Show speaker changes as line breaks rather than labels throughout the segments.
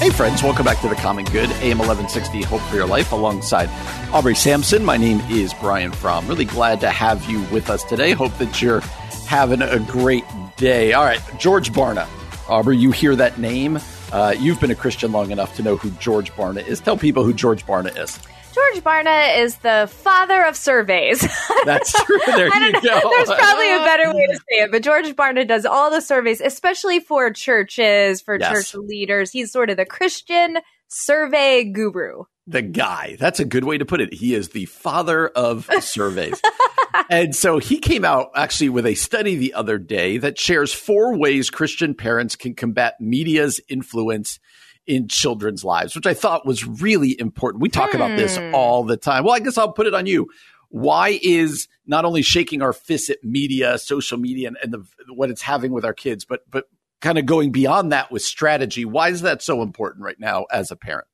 Hey, friends, welcome back to the Common Good, AM 1160, Hope for Your Life, alongside Aubrey Sampson. My name is Brian Fromm. Really glad to have you with us today. Hope that you're having a great day. All right, George Barna. Aubrey, you hear that name. Uh, you've been a Christian long enough to know who George Barna is. Tell people who George Barna is.
George Barna is the father of surveys.
That's true. There you
know,
go.
There's probably a better way to say it, but George Barna does all the surveys, especially for churches, for
Yes.
church leaders. He's sort of the Christian survey guru.
the guy. That's a good way to put it. He is the father of surveys. and so he came out actually with a study the other day that shares four ways Christian parents can combat media's influence in children's lives, which I thought was really important. We talk about this
Hmm.
all the time. Well, I guess I'll put it on you. Why is not only shaking our fists at media, social media, and, and the, what it's having with our kids, but but kind of going beyond that with strategy? Why is that so important right now as a parent?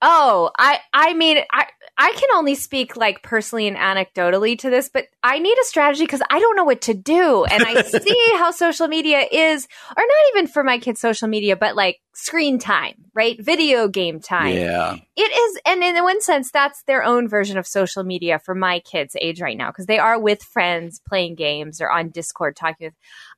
Oh, I I mean, I I can only speak like personally and anecdotally to this, but I need a strategy because I don't know what to do. And I see how social media is, or not even for my kids' social media, but like screen time, right? Video game time.
Yeah.
It is, and in one sense, that's their own version of social media for my kids' age right now because they are with friends playing games or on Discord talking with.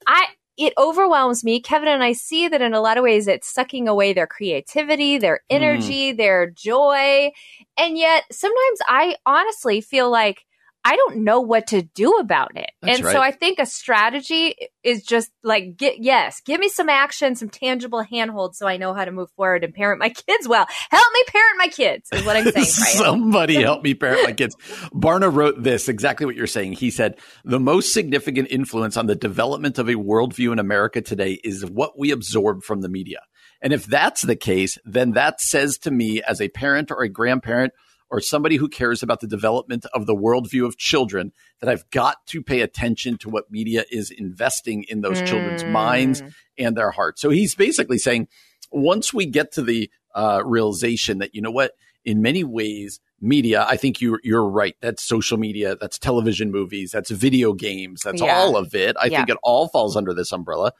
I it overwhelms me, Kevin, and I see that in a lot of ways it's sucking away their creativity, their
Mm.
energy, their joy, and yet sometimes I honestly feel like. I don't know what to do about it.
That's
and so. I think a strategy is just like get yes, give me some action, some tangible handholds so I know how to move forward and parent my kids well. Help me parent my kids is what I'm saying.
Somebody help me parent my kids. Barna wrote this exactly what you're saying. He said, The most significant influence on the development of a worldview in America today is what we absorb from the media. And if that's the case, then that says to me, as a parent or a grandparent or somebody who cares about the development of the worldview of children, that I've got to pay attention to what media is investing in those children's
Mm.
minds and their hearts. So he's basically saying, once we get to the uh, realization that you know what, in many ways, media. I think you you're right. That's social media. That's television movies. That's video games. That's
Yeah.
all of it. I
Yeah.
think it all falls under this umbrella.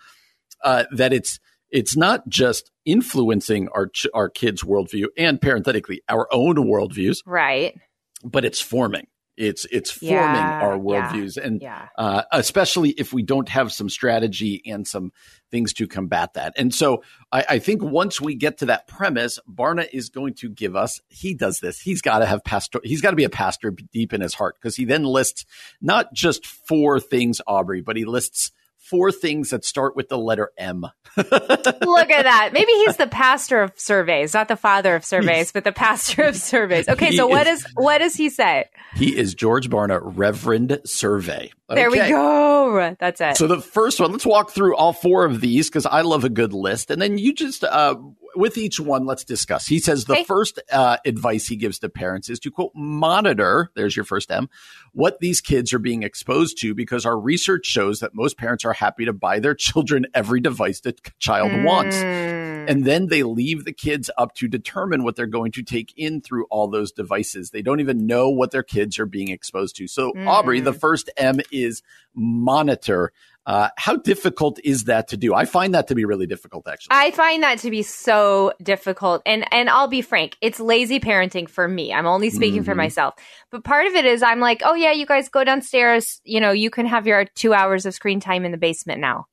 Uh, that it's it's not just influencing our ch- our kids' worldview and parenthetically our own worldviews,
Right.
but it's forming. It's it's forming
Yeah,
our
yeah,
worldviews, and
Yeah.
uh, especially if we don't have some strategy and some things to combat that. And so I, I think once we get to that premise, Barna is going to give us, he does this. He's got to have pastor, he's got to be a pastor deep in his heart because he then lists not just four things, Aubrey, but he lists four things that start with the letter M.
Look at that. Maybe he's the pastor of surveys, not the father of surveys, but the pastor of surveys. Okay, so what
is-
is what does he say?
He is George Barna, Reverend Survey.
There we go. That's it.
So the first one, let's walk through all four of these because I love a good list, and then you just uh, with each one, let's discuss. He says the
Okay.
first uh, advice he gives to parents is to quote monitor. There's your first M. What these kids are being exposed to, because our research shows that most parents are happy to buy their children every device that child wants.
Mm.
And then they leave the kids up to determine what they're going to take in through all those devices. They don't even know what their kids are being exposed to. So, Aubrey, the first M is monitor. Uh, how difficult is that to do? I find that to be really difficult, actually.
I find that to be so difficult. And and I'll be frank, it's lazy parenting for me. I'm only speaking for
Mhm.
myself. But part of it is I'm like, "Oh yeah, you guys go downstairs, you know, you can have your 2 hours of screen time in the basement now."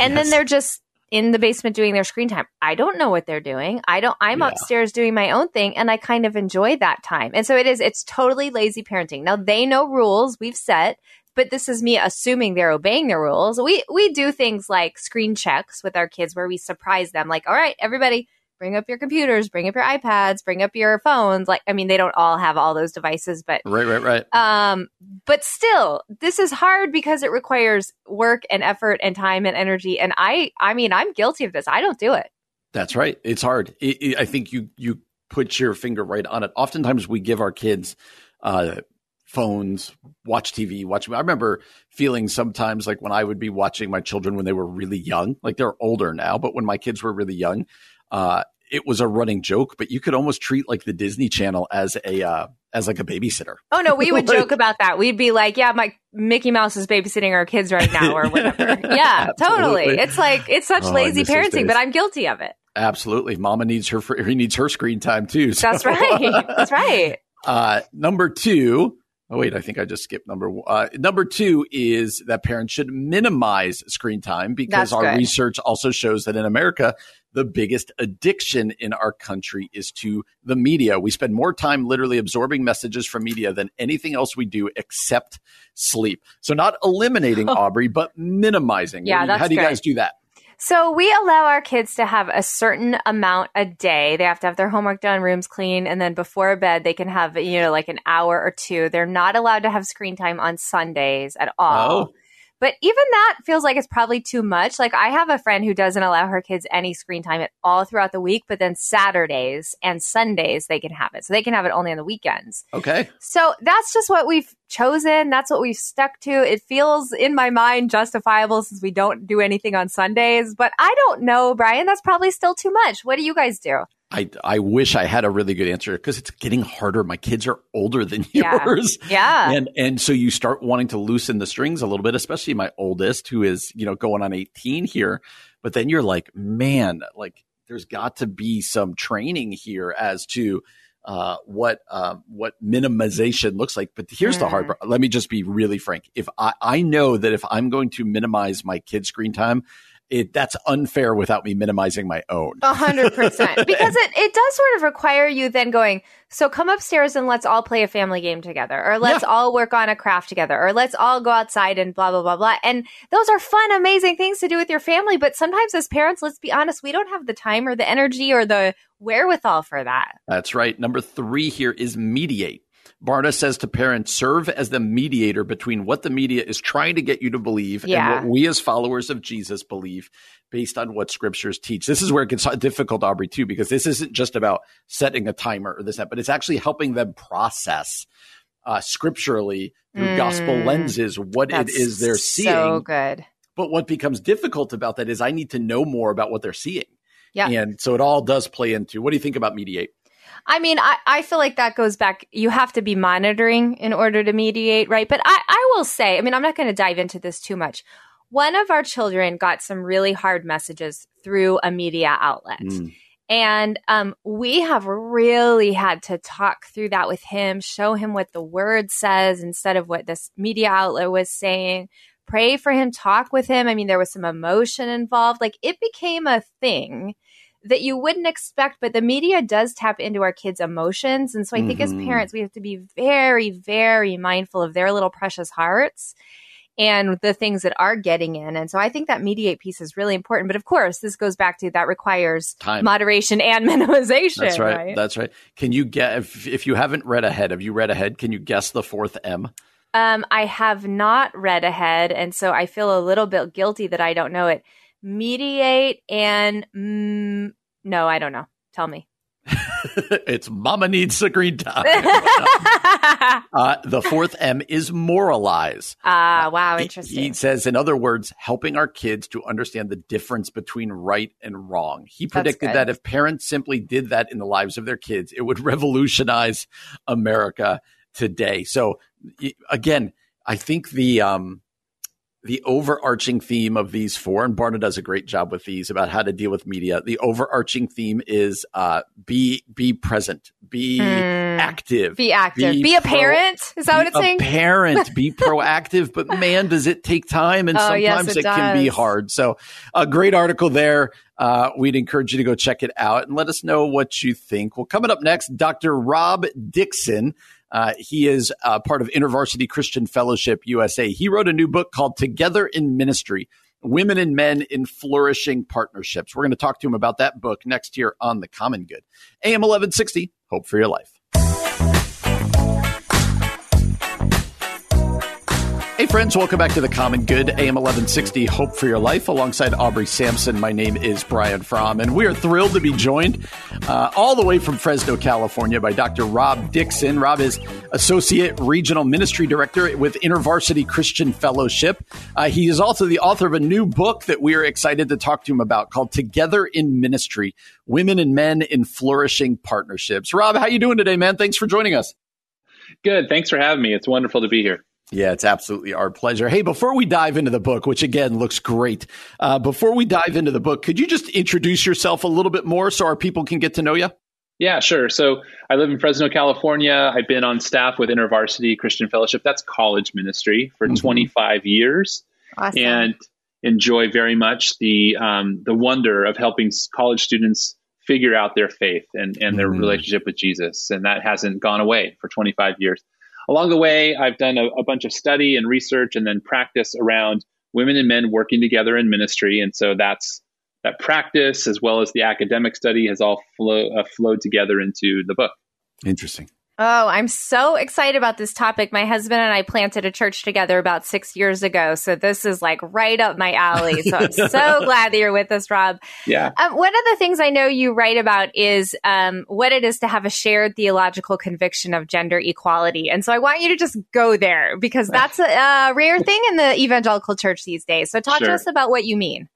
And then they're just in the basement doing their screen time. I don't know what they're doing. I don't I'm
Yeah.
upstairs doing my own thing and I kind of enjoy that time. And so it is it's totally lazy parenting. Now they know rules we've set, but this is me assuming they're obeying the rules. We we do things like screen checks with our kids where we surprise them like, "All right, everybody, bring up your computers, bring up your iPads, bring up your phones. Like, I mean, they don't all have all those devices, but
right, right, right.
Um, but still, this is hard because it requires work and effort and time and energy. And I, I mean, I'm guilty of this. I don't do it.
That's right. It's hard. It, it, I think you you put your finger right on it. Oftentimes, we give our kids uh, phones, watch TV, watch. I remember feeling sometimes like when I would be watching my children when they were really young, like they're older now, but when my kids were really young, uh, it was a running joke. But you could almost treat like the Disney Channel as a uh, as like a babysitter.
Oh no, we would like, joke about that. We'd be like, "Yeah, my Mickey Mouse is babysitting our kids right now," or whatever. yeah, totally. It's like it's such oh, lazy parenting, but I'm guilty of it.
Absolutely, Mama needs her. He needs her screen time too.
So. That's right. That's right.
Uh, number two, Oh wait, I think I just skipped number one. Uh, number two is that parents should minimize screen time because
That's
our
good.
research also shows that in America, the biggest addiction in our country is to the media. We spend more time literally absorbing messages from media than anything else we do except sleep. So not eliminating Aubrey, but minimizing.
Yeah, that's
how do you
good.
guys do that?
So we allow our kids to have a certain amount a day. They have to have their homework done, rooms clean, and then before bed they can have, you know, like an hour or two. They're not allowed to have screen time on Sundays at all.
Oh.
But even that feels like it's probably too much. Like I have a friend who doesn't allow her kids any screen time at all throughout the week, but then Saturdays and Sundays they can have it. So they can have it only on the weekends.
Okay.
So that's just what we've chosen. That's what we've stuck to. It feels in my mind justifiable since we don't do anything on Sundays, but I don't know, Brian, that's probably still too much. What do you guys do?
I, I wish I had a really good answer because it's getting harder. My kids are older than
Yeah.
yours.
Yeah.
And and so you start wanting to loosen the strings a little bit, especially my oldest who is, you know, going on 18 here. But then you're like, man, like there's got to be some training here as to uh, what uh, what minimization looks like. But here's the hard
Mm.
part. Let me just be really frank. If I, I know that if I'm going to minimize my kid screen time, it that's unfair without me minimizing my own.
A hundred percent. Because it, it does sort of require you then going, so come upstairs and let's all play a family game together, or let's
Yeah.
all work on a craft together, or let's all go outside and blah, blah, blah, blah. And those are fun, amazing things to do with your family. But sometimes as parents, let's be honest, we don't have the time or the energy or the wherewithal for that.
That's right. Number three here is mediate. Barna says to parents, serve as the mediator between what the media is trying to get you to believe
Yeah.
and what we as followers of Jesus believe based on what scriptures teach. This is where it gets difficult, Aubrey, too, because this isn't just about setting a timer or this, but it's actually helping them process uh, scripturally through
Mm.
gospel lenses what it is they're seeing.
So good.
But what becomes difficult about that is I need to know more about what they're seeing.
Yeah.
And so it all does play into what do you think about mediate?
I mean, I, I feel like that goes back. You have to be monitoring in order to mediate, right? But I, I will say, I mean, I'm not going to dive into this too much. One of our children got some really hard messages through a media outlet.
Mm.
And um, we have really had to talk through that with him, show him what the word says instead of what this media outlet was saying. Pray for him, talk with him. I mean, there was some emotion involved. Like it became a thing that you wouldn't expect, but the media does tap into our kids' emotions. And so I think as
Mhm.
parents, we have to be very, very mindful of their little precious hearts and the things that are getting in. And so I think that mediate piece is really important. But of course, this goes back to that requires
Time.
moderation and minimization.
That's right.
right?
That's right. Can you get if, if you haven't read ahead? Have you read ahead? Can you guess the fourth M?
Um, I have not read ahead, and so I feel a little bit guilty that I don't know it. Mediate and mm, no, I don't know. Tell me.
it's Mama needs screen time.
ah,
uh, the fourth M is moralize.
Ah,
wow,
interesting.
He says, in other words, helping our kids to understand the difference between right and wrong. He predicted that if parents simply did that in the lives of their kids, it would revolutionize America today. So again, I think the um, the overarching theme of these four, and Barna does a great job with these about how to deal with media. The overarching theme is uh, be be present, be active,
Hmm. be active.
be
Be, a
pro-
parent. Is that what it's saying?
Parent, be proactive, but man, does it take time, and
Oh, yes,
sometimes
it
can be hard. So, a great article there. Uh, we'd encourage you to go check it out and let us know what you think. Well, coming up next, Dr. Rob Dixon. Uh, he is uh, part of InterVarsity Christian Fellowship USA. He wrote a new book called Together in Ministry Women and Men in Flourishing Partnerships. We're going to talk to him about that book next year on The Common Good. AM 1160, Hope for Your Life. Friends, welcome back to the Common Good, AM 1160, Hope for Your Life, alongside Aubrey Sampson. My name is Brian Fromm, and we are thrilled to be joined uh, all the way from Fresno, California, by Dr. Rob Dixon. Rob is Associate Regional Ministry Director with InterVarsity Christian Fellowship. Uh, he is also the author of a new book that we are excited to talk to him about called Together in Ministry Women and Men in Flourishing Partnerships. Rob, how are you doing today, man? Thanks for joining us.
Good. Thanks for having me. It's wonderful to be here.
Yeah, it's absolutely our pleasure. Hey, before we dive into the book, which again looks great, uh, before we dive into the book, could you just introduce yourself a little bit more so our people can get to know you?
Yeah, sure. So I live in Fresno, California. I've been on staff with InterVarsity Christian Fellowship. That's college ministry for mm-hmm. 25 years, awesome. and enjoy very much the um, the wonder of helping college students figure out their faith and, and their mm-hmm. relationship with Jesus. And that hasn't gone away for 25 years along the way, I've done a, a, bunch of study and research and then practice around women and men working together in ministry. And so that's that practice as well as the academic study has all flow, uh, flowed together into the book.
Interesting.
Oh, I'm so excited about this topic. My husband and I planted a church together about six years ago. So this is like right up my alley. So I'm so glad that you're with us, Rob.
Yeah.
Um, one of the things I know you write about is um, what it is to have a shared theological conviction of gender equality. And so I want you to just go there because that's a, a rare thing in the evangelical church these days. So talk sure. to us about what you mean.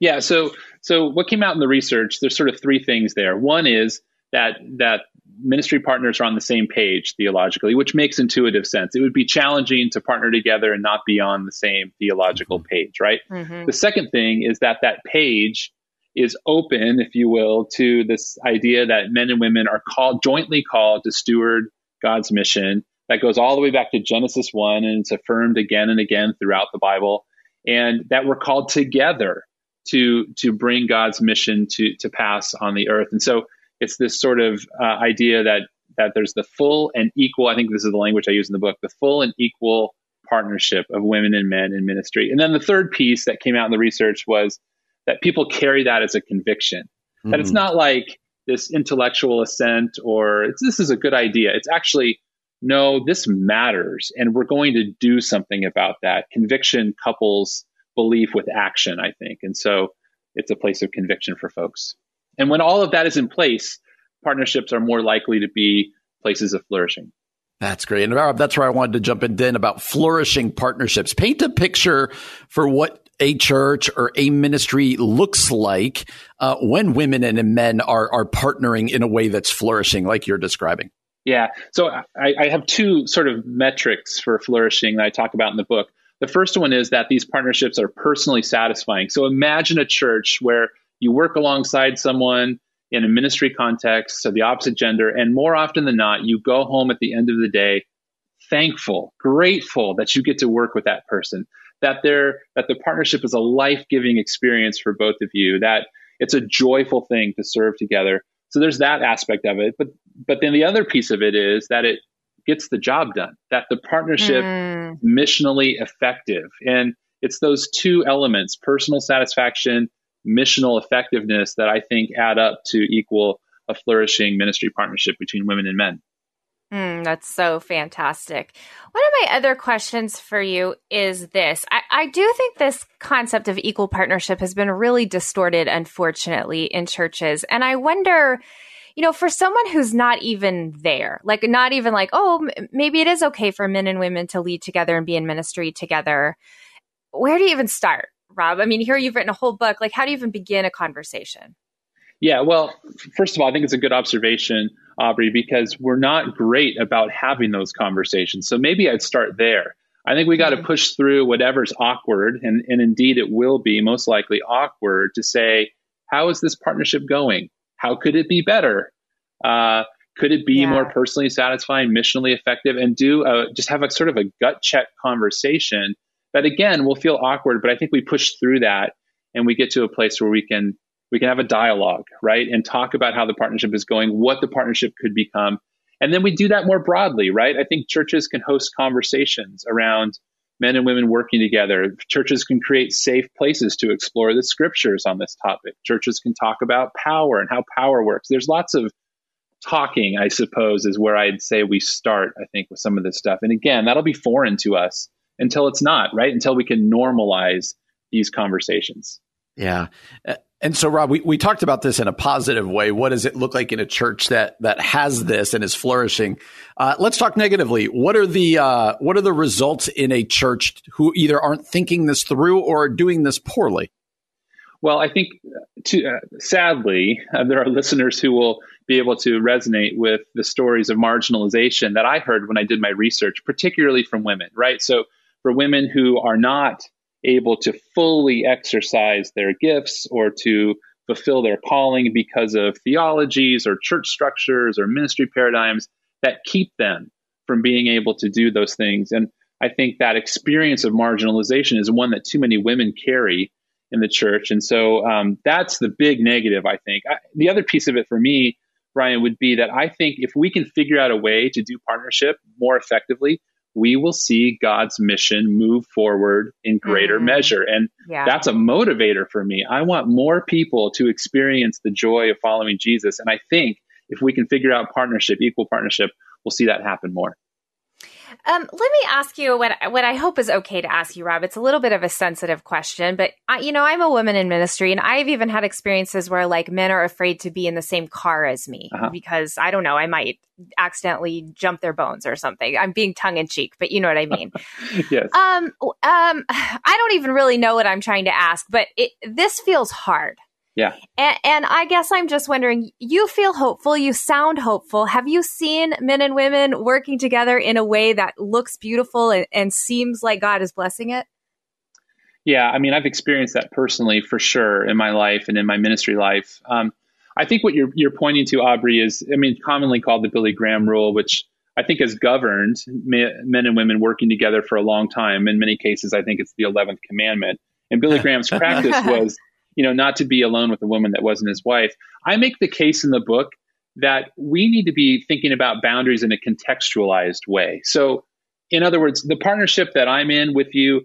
Yeah. So, so what came out in the research, there's sort of three things there. One is that, that ministry partners are on the same page theologically, which makes intuitive sense. It would be challenging to partner together and not be on the same theological mm-hmm. page, right? Mm-hmm. The second thing is that that page is open, if you will, to this idea that men and women are called jointly called to steward God's mission. That goes all the way back to Genesis 1 and it's affirmed again and again throughout the Bible. And that we're called together to to bring God's mission to to pass on the earth. And so it's this sort of uh, idea that that there's the full and equal. I think this is the language I use in the book: the full and equal partnership of women and men in ministry. And then the third piece that came out in the research was that people carry that as a conviction. Mm-hmm. That it's mm. not like this intellectual assent or this is a good idea. It's actually no, this matters, and we're going to do something about that. Conviction couples belief with action, I think, and so it's a place of conviction for folks. And when all of that is in place, partnerships are more likely to be places of flourishing.
That's great. And that's where I wanted to jump in then about flourishing partnerships. Paint a picture for what a church or a ministry looks like uh, when women and men are, are partnering in a way that's flourishing, like you're describing.
Yeah. So I, I have two sort of metrics for flourishing that I talk about in the book. The first one is that these partnerships are personally satisfying. So imagine a church where you work alongside someone in a ministry context of the opposite gender, and more often than not, you go home at the end of the day thankful, grateful that you get to work with that person, that there that the partnership is a life-giving experience for both of you, that it's a joyful thing to serve together. So there's that aspect of it, but but then the other piece of it is that it gets the job done, that the partnership mm. missionally effective. And it's those two elements, personal satisfaction missional effectiveness that I think add up to equal a flourishing ministry partnership between women and men.
Mm, that's so fantastic. One of my other questions for you is this. I, I, do think this concept of equal partnership has been really distorted, unfortunately, in churches. And I wonder, you know, for someone who's not even there, like not even like, oh, m- maybe it is okay for men and women to lead together and be in ministry together. Where do you even start? Rob? I mean, here you've written a whole book. Like, how do you even begin a conversation?
Yeah, well, first of all, I think it's a good observation, Aubrey, because we're not great about having those conversations. So maybe I'd start there. I think we got to mm-hmm. push through whatever's awkward, and, and indeed it will be most likely awkward to say, how is this partnership going? How could it be better? Uh, could it be yeah. more personally satisfying, missionally effective, and do a, just have a sort of a gut check conversation that again will feel awkward, but I think we push through that and we get to a place where we can we can have a dialogue, right? And talk about how the partnership is going, what the partnership could become. And then we do that more broadly, right? I think churches can host conversations around men and women working together. Churches can create safe places to explore the scriptures on this topic. Churches can talk about power and how power works. There's lots of talking, I suppose, is where I'd say we start, I think, with some of this stuff. And again, that'll be foreign to us until it's not, right? Until we can normalize these conversations.
Yeah. And so, Rob, we, we talked about this in a positive way. What does it look like in a church that that has this and is flourishing? Uh, let's talk negatively. What are the uh, what are the results in a church who either aren't thinking this through or are doing this poorly?
Well, I think, to, uh, sadly, uh, there are listeners who will be able to resonate with the stories of marginalization that I heard when I did my research, particularly from women. Right. So, for women who are not able to fully exercise their gifts or to fulfill their calling because of theologies or church structures or ministry paradigms that keep them from being able to do those things. And I think that experience of marginalization is one that too many women carry in the church. And so um, that's the big negative, I think. I, the other piece of it for me, Ryan, would be that I think if we can figure out a way to do partnership more effectively, we will see God's mission move forward in greater mm. measure. And yeah. that's a motivator for me. I want more people to experience the joy of following Jesus. And I think if we can figure out partnership, equal partnership, we'll see that happen more.
Um, let me ask you what what I hope is okay to ask you, Rob. It's a little bit of a sensitive question, but I, you know, I'm a woman in ministry, and I've even had experiences where like men are afraid to be in the same car as me uh-huh. because I don't know, I might accidentally jump their bones or something. I'm being tongue in cheek, but you know what I mean.
yes.
Um. Um. I don't even really know what I'm trying to ask, but it, this feels hard.
Yeah.
And, and, I guess I'm just wondering, you feel hopeful, you sound hopeful. Have you seen men and women working together in a way that looks beautiful and, and seems like God is blessing it?
Yeah, I mean, I've experienced that personally for sure in my life and in my ministry life. Um, I think what you're, you're pointing to, Aubrey, is, I mean, commonly called the Billy Graham rule, which I think has governed men and women working together for a long time. In many cases, I think it's the 11th commandment. And Billy Graham's practice was you know, not to be alone with a woman that wasn't his wife. I make the case in the book that we need to be thinking about boundaries in a contextualized way. So, in other words, the partnership that I'm in with you,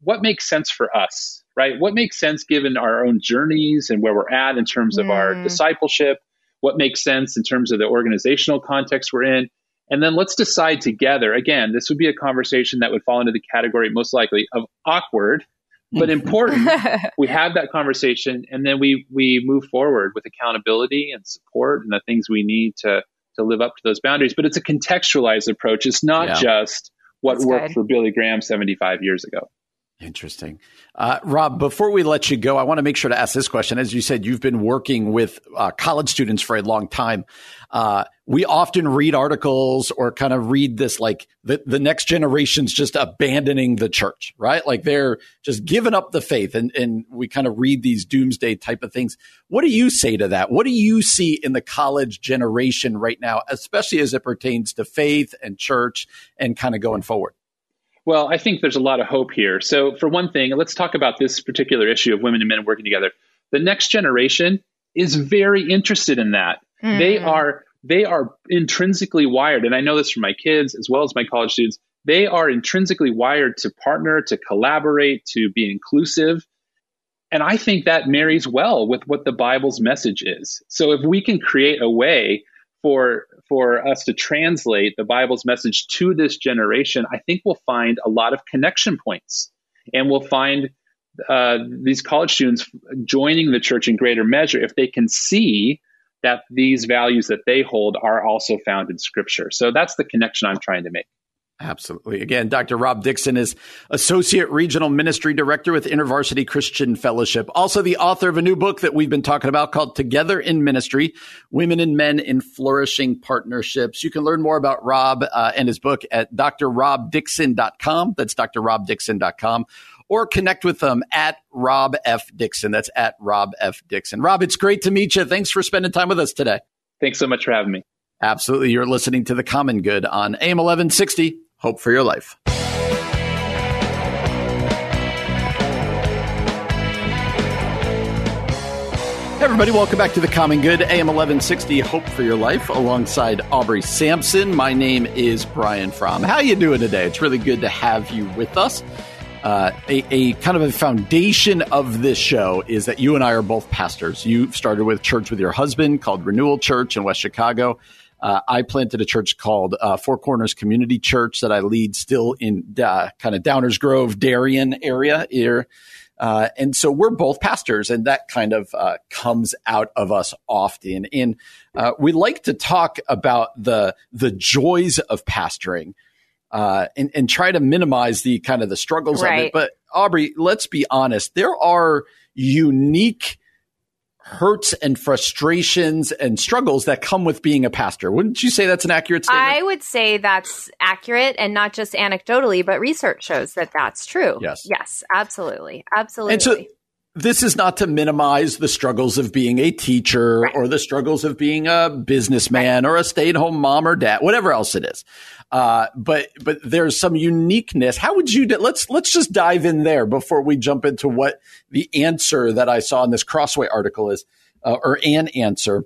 what makes sense for us, right? What makes sense given our own journeys and where we're at in terms of our mm. discipleship? What makes sense in terms of the organizational context we're in? And then let's decide together. Again, this would be a conversation that would fall into the category most likely of awkward but important. we have that conversation, and then we we move forward with accountability and support and the things we need to to live up to those boundaries. But it's a contextualized approach. It's not yeah. just what That's worked good. for Billy Graham 75 years ago.
Interesting. Uh, Rob, before we let you go, I want to make sure to ask this question. As you said, you've been working with uh, college students for a long time. Uh, we often read articles or kind of read this like the, the next generation's just abandoning the church, right? Like they're just giving up the faith. And, and we kind of read these doomsday type of things. What do you say to that? What do you see in the college generation right now, especially as it pertains to faith and church and kind of going forward?
Well, I think there's a lot of hope here. So, for one thing, let's talk about this particular issue of women and men working together. The next generation is very interested in that. Mm. They are they are intrinsically wired, and I know this from my kids as well as my college students. They are intrinsically wired to partner, to collaborate, to be inclusive. And I think that marries well with what the Bible's message is. So if we can create a way for for us to translate the Bible's message to this generation, I think we'll find a lot of connection points, and we'll find uh, these college students joining the church in greater measure if they can see that these values that they hold are also found in Scripture. So that's the connection I'm trying to make.
Absolutely. Again, Dr. Rob Dixon is Associate Regional Ministry Director with InterVarsity Christian Fellowship. Also the author of a new book that we've been talking about called Together in Ministry, Women and Men in Flourishing Partnerships. You can learn more about Rob uh, and his book at drrobdixon.com. That's drrobdixon.com or connect with them at Rob F. Dixon. That's at Rob F. Dixon. Rob, it's great to meet you. Thanks for spending time with us today.
Thanks so much for having me.
Absolutely. You're listening to The Common Good on AM 1160 Hope for your life. Hey everybody, welcome back to the Common Good, AM 1160, Hope for Your Life, alongside Aubrey Sampson. My name is Brian Fromm. How you doing today? It's really good to have you with us. Uh, a, a, kind of a foundation of this show is that you and I are both pastors. You started with church with your husband called Renewal Church in West Chicago. Uh, I planted a church called uh, Four Corners Community Church that I lead still in uh, kind of Downers Grove, Darien area here. Uh, and so we're both pastors, and that kind of uh, comes out of us often. And uh, we like to talk about the the joys of pastoring, uh, and, and try to minimize the kind of the struggles
Right.
of it. But Aubrey, let's be honest, there are unique hurts and frustrations and struggles that come with being a pastor. Wouldn't you say that's an accurate statement?
I would say that's accurate and not just anecdotally, but research shows that that's true.
Yes.
Yes, absolutely. Absolutely.
And so this is not to minimize the struggles of being a teacher
Right.
or the struggles of being a businessman or a stay-at-home mom or dad, whatever else it is. Uh, but but there's some uniqueness. How would you? Let's let's just dive in there before we jump into what the answer that I saw in this Crossway article is, uh, or an answer.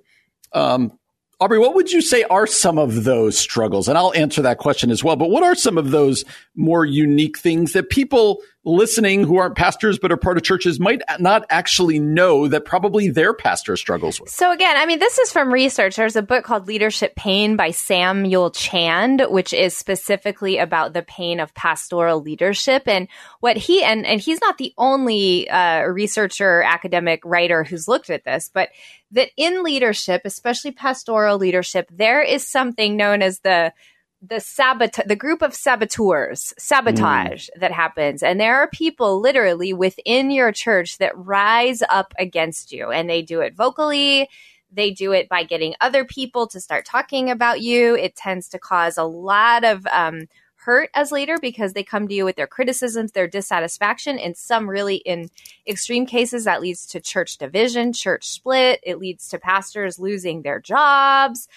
Um, Aubrey, what would you say are some of those struggles? And I'll answer that question as well. But what are some of those more unique things that people listening who aren't pastors but are part of churches might not actually know that probably their pastor struggles with?
So again, I mean, this is from research. There's a book called Leadership Pain by Samuel Chand, which is specifically about the pain of pastoral leadership and what he and and he's not the only uh, researcher, academic writer who's looked at this, but that in leadership, especially pastoral leadership, there is something known as the the sabot the group of saboteurs sabotage that happens. And there are people literally within your church that rise up against you and they do it vocally. They do it by getting other people to start talking about you. It tends to cause a lot of um, hurt as leader because they come to you with their criticisms their dissatisfaction and some really in extreme cases that leads to church division church split it leads to pastors losing their jobs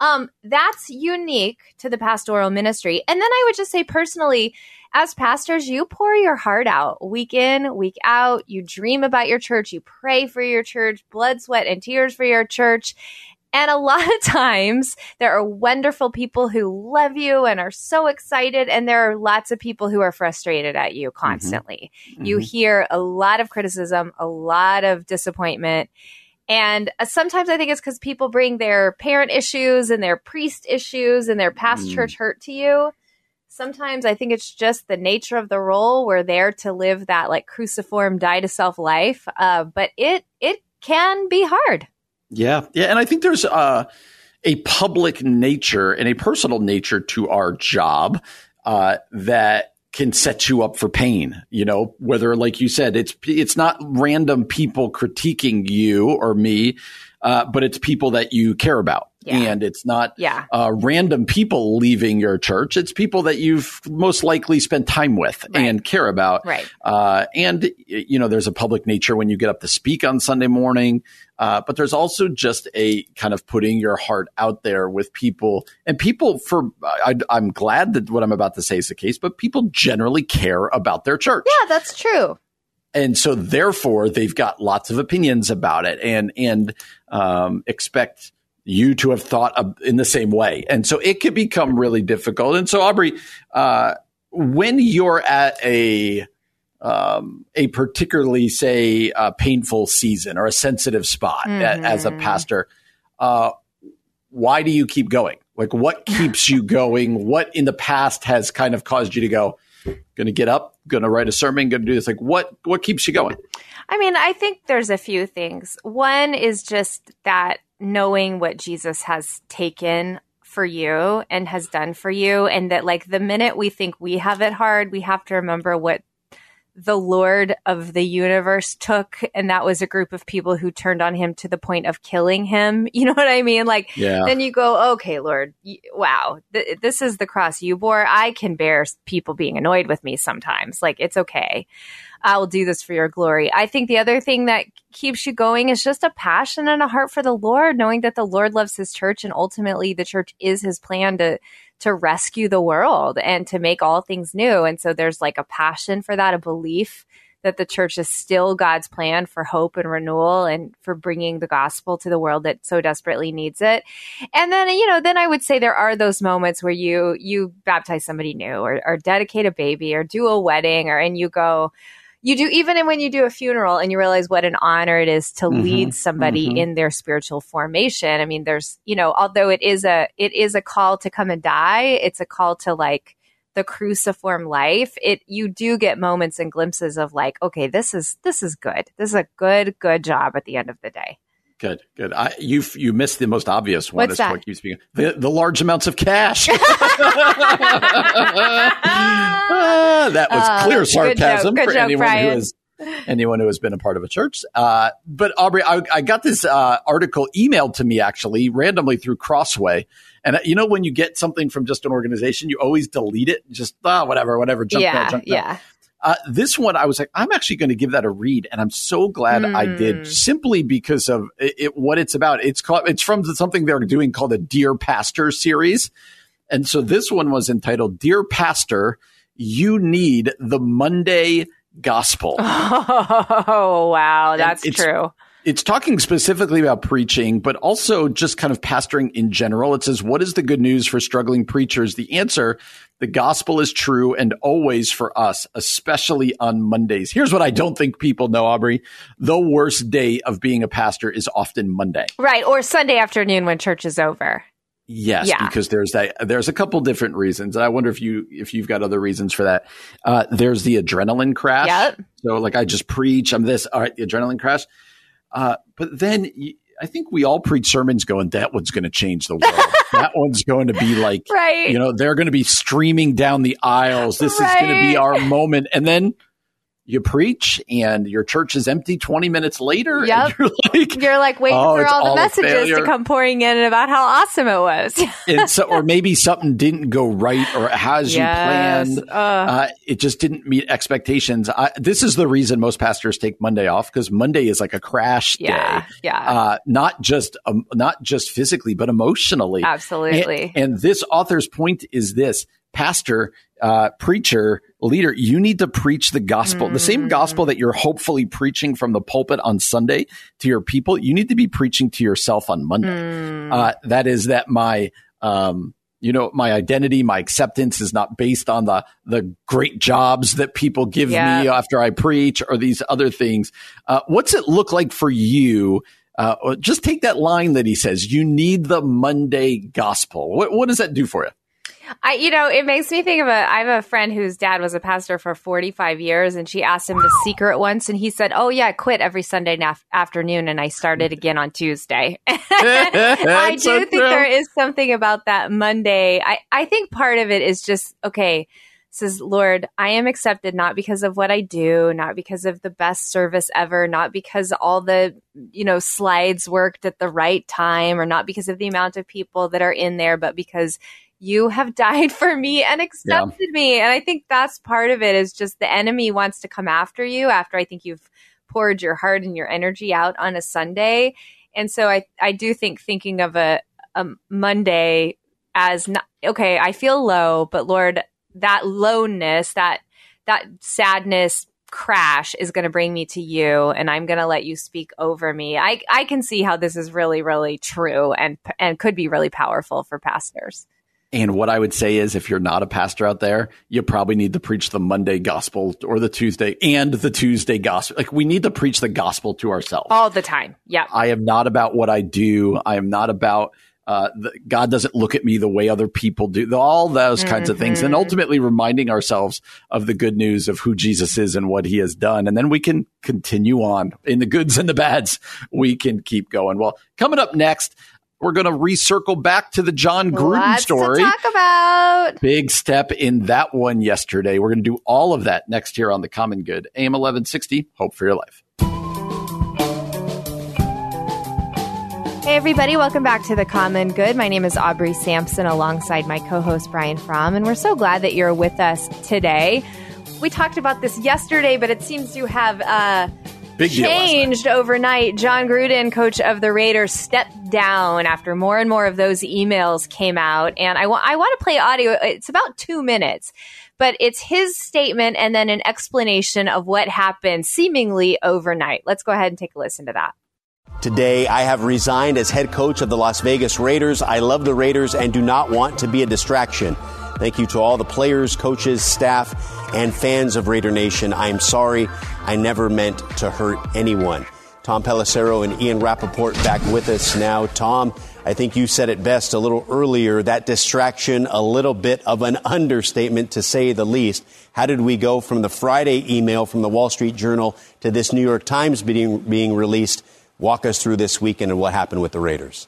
um, that's unique to the pastoral ministry. And then I would just say personally, as pastors, you pour your heart out week in, week out. You dream about your church, you pray for your church, blood, sweat, and tears for your church. And a lot of times there are wonderful people who love you and are so excited. And there are lots of people who are frustrated at you constantly. You hear a lot of criticism, a lot of disappointment. And uh, sometimes I think it's because people bring their parent issues and their priest issues and their past
Mm.
church hurt to you. Sometimes I think it's just the nature of the role. We're there to live that like cruciform, die to self life. Uh, but it it can be hard.
Yeah, yeah, and I think there's uh, a public nature and a personal nature to our job uh, that can set you up for pain. You know, whether like you said, it's it's not random people critiquing you or me, uh, but it's people that you care about,
Yeah.
and it's not
Yeah.
uh, random people leaving your church. It's people that you've most likely spent time with
Right.
and care about.
Right.
Uh, and, you know, there's a public nature when you get up to speak on Sunday morning. Uh, but there's also just a kind of putting your heart out there with people. And people for, I, I'm glad that what I'm about to say is the case, but people generally care about their church.
Yeah, that's true.
and so therefore they've got lots of opinions about it and and um, expect you to have thought in the same way. And so it could become really difficult. And so aubrey uh, when you're at a um, a particularly say uh, painful season or a sensitive spot a- as a
Mhm.
pastor uh, why do you keep going like what keeps you going what in the past has kind of caused you to go gonna get up gonna write a sermon gonna do this like what what keeps you going
I mean, I think there's a few things. One is just that knowing what Jesus has taken for you and has done for you, and that like the minute we think we have it hard, we have to remember what the Lord of the universe took, and that was a group of people who turned on him to the point of killing him. You know what I mean? Like,
Yeah.
then you go, okay, Lord, wow, th- this is the cross you bore. I can bear people being annoyed with me sometimes. Like, it's okay. I will do this for your glory. I think the other thing that keeps you going is just a passion and a heart for the Lord, knowing that the Lord loves his church and ultimately the church is his plan to to rescue the world and to make all things new. And so there's like a passion for that, a belief that the church is still God's plan for hope and renewal and for bringing the gospel to the world that so desperately needs it. And then, you know, then I would say there are those moments where you, you baptize somebody new or, or dedicate a baby or do a wedding or, and you go, you do even when you do a funeral and you realize what an honor it is to mm-hmm, lead somebody mm-hmm. in their spiritual formation. I mean there's you know although it is a it is a call to come and die it's a call to like the cruciform life. It you do get moments and glimpses of like okay this is this is good. This is a good good job at the end of the day
Good, good. I, you you missed the most obvious one.
What's that? What
keeps being the, the large amounts of cash. uh, that was uh, clear sarcasm
joke,
for
joke,
anyone
Brian.
who has anyone who has been a part of a church. Uh, but Aubrey, I, I got this uh, article emailed to me actually randomly through Crossway. And uh, you know, when you get something from just an organization, you always delete it. Just ah, whatever, whatever. Jump
yeah,
jump
yeah.
Uh, this one, I was like, I'm actually going to give that a read, and I'm so glad mm. I did, hmm. simply because of it, it, what it's about. It's called, it's from something they're doing called a Dear Pastor series, and so this one was entitled "Dear Pastor, You Need the Monday Gospel."
Oh wow, that's true
it's talking specifically about preaching, but also just kind of pastoring in general. It says, What is the good news for struggling preachers? The answer the gospel is true and always for us, especially on Mondays. Here's what I don't think people know, Aubrey. The worst day of being a pastor is often Monday.
Right. Or Sunday afternoon when church is over.
Yes, yeah. because there's that. There's a couple different reasons. and I wonder if you if you've got other reasons for that. Uh, there's the adrenaline crash.
Yep.
So like I just preach. I'm this. All right, the adrenaline crash. Uh, but then I think we all preach sermons going, that one's going to change the world. that one's going to be like,
right.
you know, they're going to be streaming down the aisles. This right. is going to be our moment. And then you preach and your church is empty 20 minutes later.
Yep.
you're like,
you're like waiting oh, for all the all messages to come pouring in about how awesome it was.
and so, or maybe something didn't go right or as yes. you planned. Uh, uh, it just didn't meet expectations. I, this is the reason most pastors take Monday off because Monday is like a crash
yeah,
day.
Yeah.
Uh, not just, um, not just physically, but emotionally.
Absolutely.
And, and this author's point is this pastor, uh, preacher, leader, you need to preach the gospel, mm. the same gospel that you're hopefully preaching from the pulpit on Sunday to your people. You need to be preaching to yourself on Monday. Mm. Uh, that is that my, um, you know, my identity, my acceptance is not based on the the great jobs that people give yeah. me after I preach or these other things. Uh, what's it look like for you? Uh, just take that line that he says, you need the Monday gospel. What, what does that do for you?
I, you know, it makes me think of a. I have a friend whose dad was a pastor for 45 years, and she asked him the secret once, and he said, "Oh yeah, I quit every Sunday naf- afternoon, and I started again on Tuesday." I do so think true. there is something about that Monday. I, I think part of it is just okay. Says Lord, I am accepted not because of what I do, not because of the best service ever, not because all the you know slides worked at the right time, or not because of the amount of people that are in there, but because you have died for me and accepted yeah. me. And I think that's part of it is just the enemy wants to come after you after I think you've poured your heart and your energy out on a Sunday. And so I, I do think thinking of a, a Monday as not, okay, I feel low, but Lord, that lowness, that, that sadness, crash is going to bring me to you and I'm going to let you speak over me. I I can see how this is really really true and and could be really powerful for pastors.
And what I would say is, if you're not a pastor out there, you probably need to preach the Monday gospel or the Tuesday and the Tuesday gospel. Like we need to preach the gospel to ourselves
all the time. Yeah.
I am not about what I do. I am not about, uh, the, God doesn't look at me the way other people do, all those kinds mm-hmm. of things. And mm-hmm. ultimately reminding ourselves of the good news of who Jesus is and what he has done. And then we can continue on in the goods and the bads. We can keep going. Well, coming up next, we're going to recircle back to the Jon Gruden
Lots
story.
To talk about
big step in that one yesterday. We're going to do all of that next year on the Common Good. AM 1160. Hope for your life.
Hey, everybody, welcome back to The Common Good. My name is Aubrey Sampson alongside my co host Brian Fromm, and we're so glad that you're with us today. We talked about this yesterday, but it seems to have uh,
Big
changed overnight. Jon Gruden, coach of the Raiders, stepped down after more and more of those emails came out. And I, wa- I want to play audio. It's about two minutes. but it's his statement and then an explanation of what happened seemingly overnight. Let's go ahead and take a listen to that.
Today, I have resigned as head coach of the Las Vegas Raiders. I love the Raiders and do not want to be a distraction. Thank you to all the players, coaches, staff, and fans of Raider Nation. I am sorry. I never meant to hurt anyone. Tom Pelissero and Ian Rapoport back with us now. Tom, I think you said it best a little earlier that distraction, a little bit of an understatement to say the least. How did we go from the Friday email from the Wall Street Journal to this New York Times being, being released? Walk us through this weekend and what happened with the Raiders.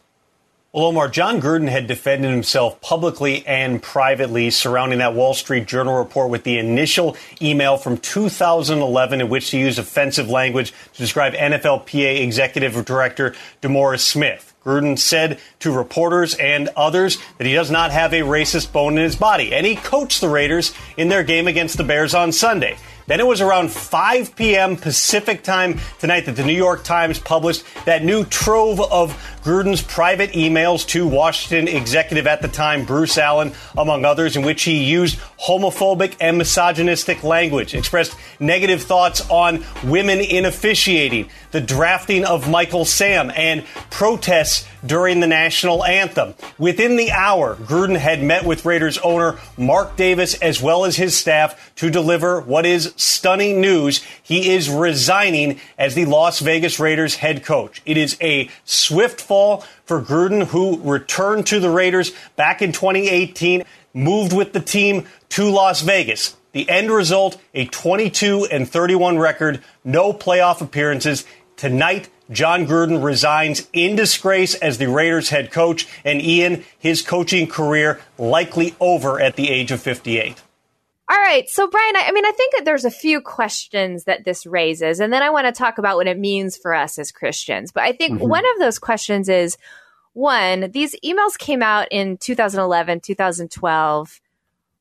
Well, Omar, Jon Gruden had defended himself publicly and privately surrounding that Wall Street Journal report with the initial email from 2011 in which he used offensive language to describe NFLPA Executive Director DeMaurice Smith. Gruden said to reporters and others that he does not have a racist bone in his body, and he coached the Raiders in their game against the Bears on Sunday. Then it was around 5 p.m. Pacific time tonight that the New York Times published that new trove of Gruden's private emails to Washington executive at the time, Bruce Allen, among others, in which he used homophobic and misogynistic language, expressed negative thoughts on women in officiating, the drafting of Michael Sam, and protests during the national anthem. Within the hour, Gruden had met with Raiders owner Mark Davis as well as his staff to deliver what is stunning news. He is resigning as the Las Vegas Raiders head coach. It is a swift fall for Gruden, who returned to the Raiders back in 2018, moved with the team to Las Vegas. The end result, a 22 and 31 record, no playoff appearances. Tonight, Jon Gruden resigns in disgrace as the Raiders head coach, and Ian, his coaching career likely over at the age of 58.
All right. So, Brian, I, I, mean, I think that there's a few questions that this raises, and then I want to talk about what it means for us as Christians. But I think mm-hmm. one of those questions is one, these emails came out in 2011, 2012.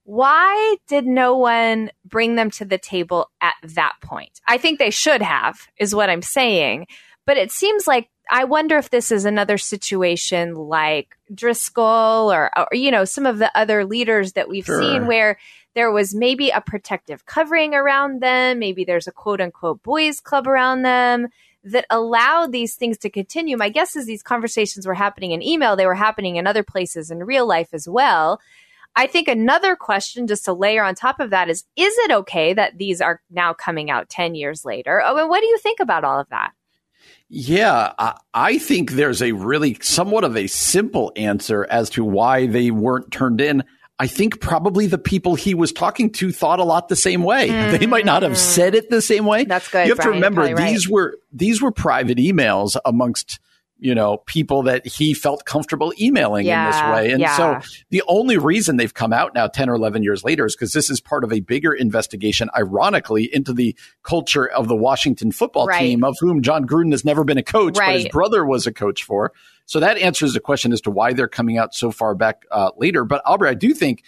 Why did no one bring them to the table at that point? I think they should have, is what I'm saying. But it seems like I wonder if this is another situation like Driscoll or, or you know, some of the other leaders that we've sure. seen where there was maybe a protective covering around them. Maybe there's a quote unquote boys club around them that allowed these things to continue. My guess is these conversations were happening in email, they were happening in other places in real life as well. I think another question, just to layer on top of that, is is it okay that these are now coming out 10 years later? Oh, and what do you think about all of that?
Yeah, I, I think there's a really somewhat of a simple answer as to why they weren't turned in. I think probably the people he was talking to thought a lot the same way. Mm. They might not have said it the same way.
That's good.
You have
Brian,
to remember these right. were these were private emails amongst you know people that he felt comfortable emailing yeah, in this way. And yeah. so the only reason they've come out now 10 or 11 years later is because this is part of a bigger investigation ironically into the culture of the Washington football right. team of whom Jon Gruden has never been a coach right. but his brother was a coach for. So that answers the question as to why they're coming out so far back uh, later. But Aubrey, I do think